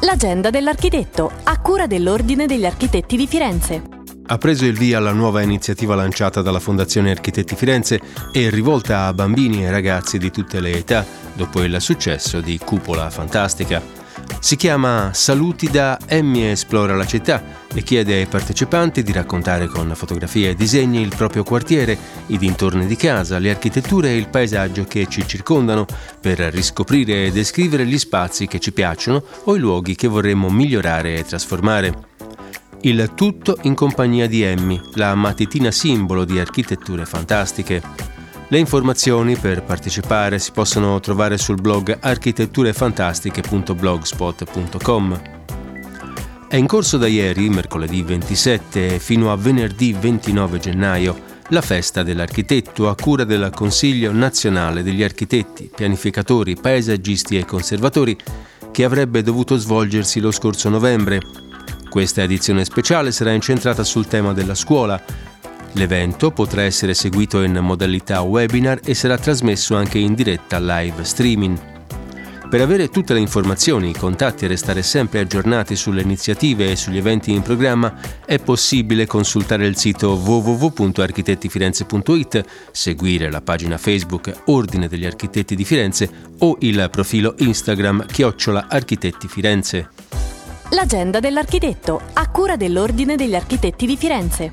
L'agenda dell'architetto, a cura dell'Ordine degli Architetti di Firenze. Ha preso il via la nuova iniziativa lanciata dalla Fondazione Architetti Firenze e rivolta a bambini e ragazzi di tutte le età dopo il successo di Cupola Fantastica. Si chiama Saluti da Emmy Esplora la città e chiede ai partecipanti di raccontare con fotografie e disegni il proprio quartiere, i dintorni di casa, le architetture e il paesaggio che ci circondano per riscoprire e descrivere gli spazi che ci piacciono o i luoghi che vorremmo migliorare e trasformare. Il tutto in compagnia di Emmy, la mattitina simbolo di architetture fantastiche. Le informazioni per partecipare si possono trovare sul blog architetturefantastiche.blogspot.com. È in corso da ieri, mercoledì 27, fino a venerdì 29 gennaio, la festa dell'architetto a cura del Consiglio nazionale degli architetti, pianificatori, paesaggisti e conservatori che avrebbe dovuto svolgersi lo scorso novembre. Questa edizione speciale sarà incentrata sul tema della scuola, L'evento potrà essere seguito in modalità webinar e sarà trasmesso anche in diretta live streaming. Per avere tutte le informazioni, i contatti e restare sempre aggiornati sulle iniziative e sugli eventi in programma è possibile consultare il sito www.architettifirenze.it, seguire la pagina Facebook Ordine degli Architetti di Firenze o il profilo Instagram Chiocciola Architetti Firenze. L'agenda dell'architetto, a cura dell'Ordine degli Architetti di Firenze.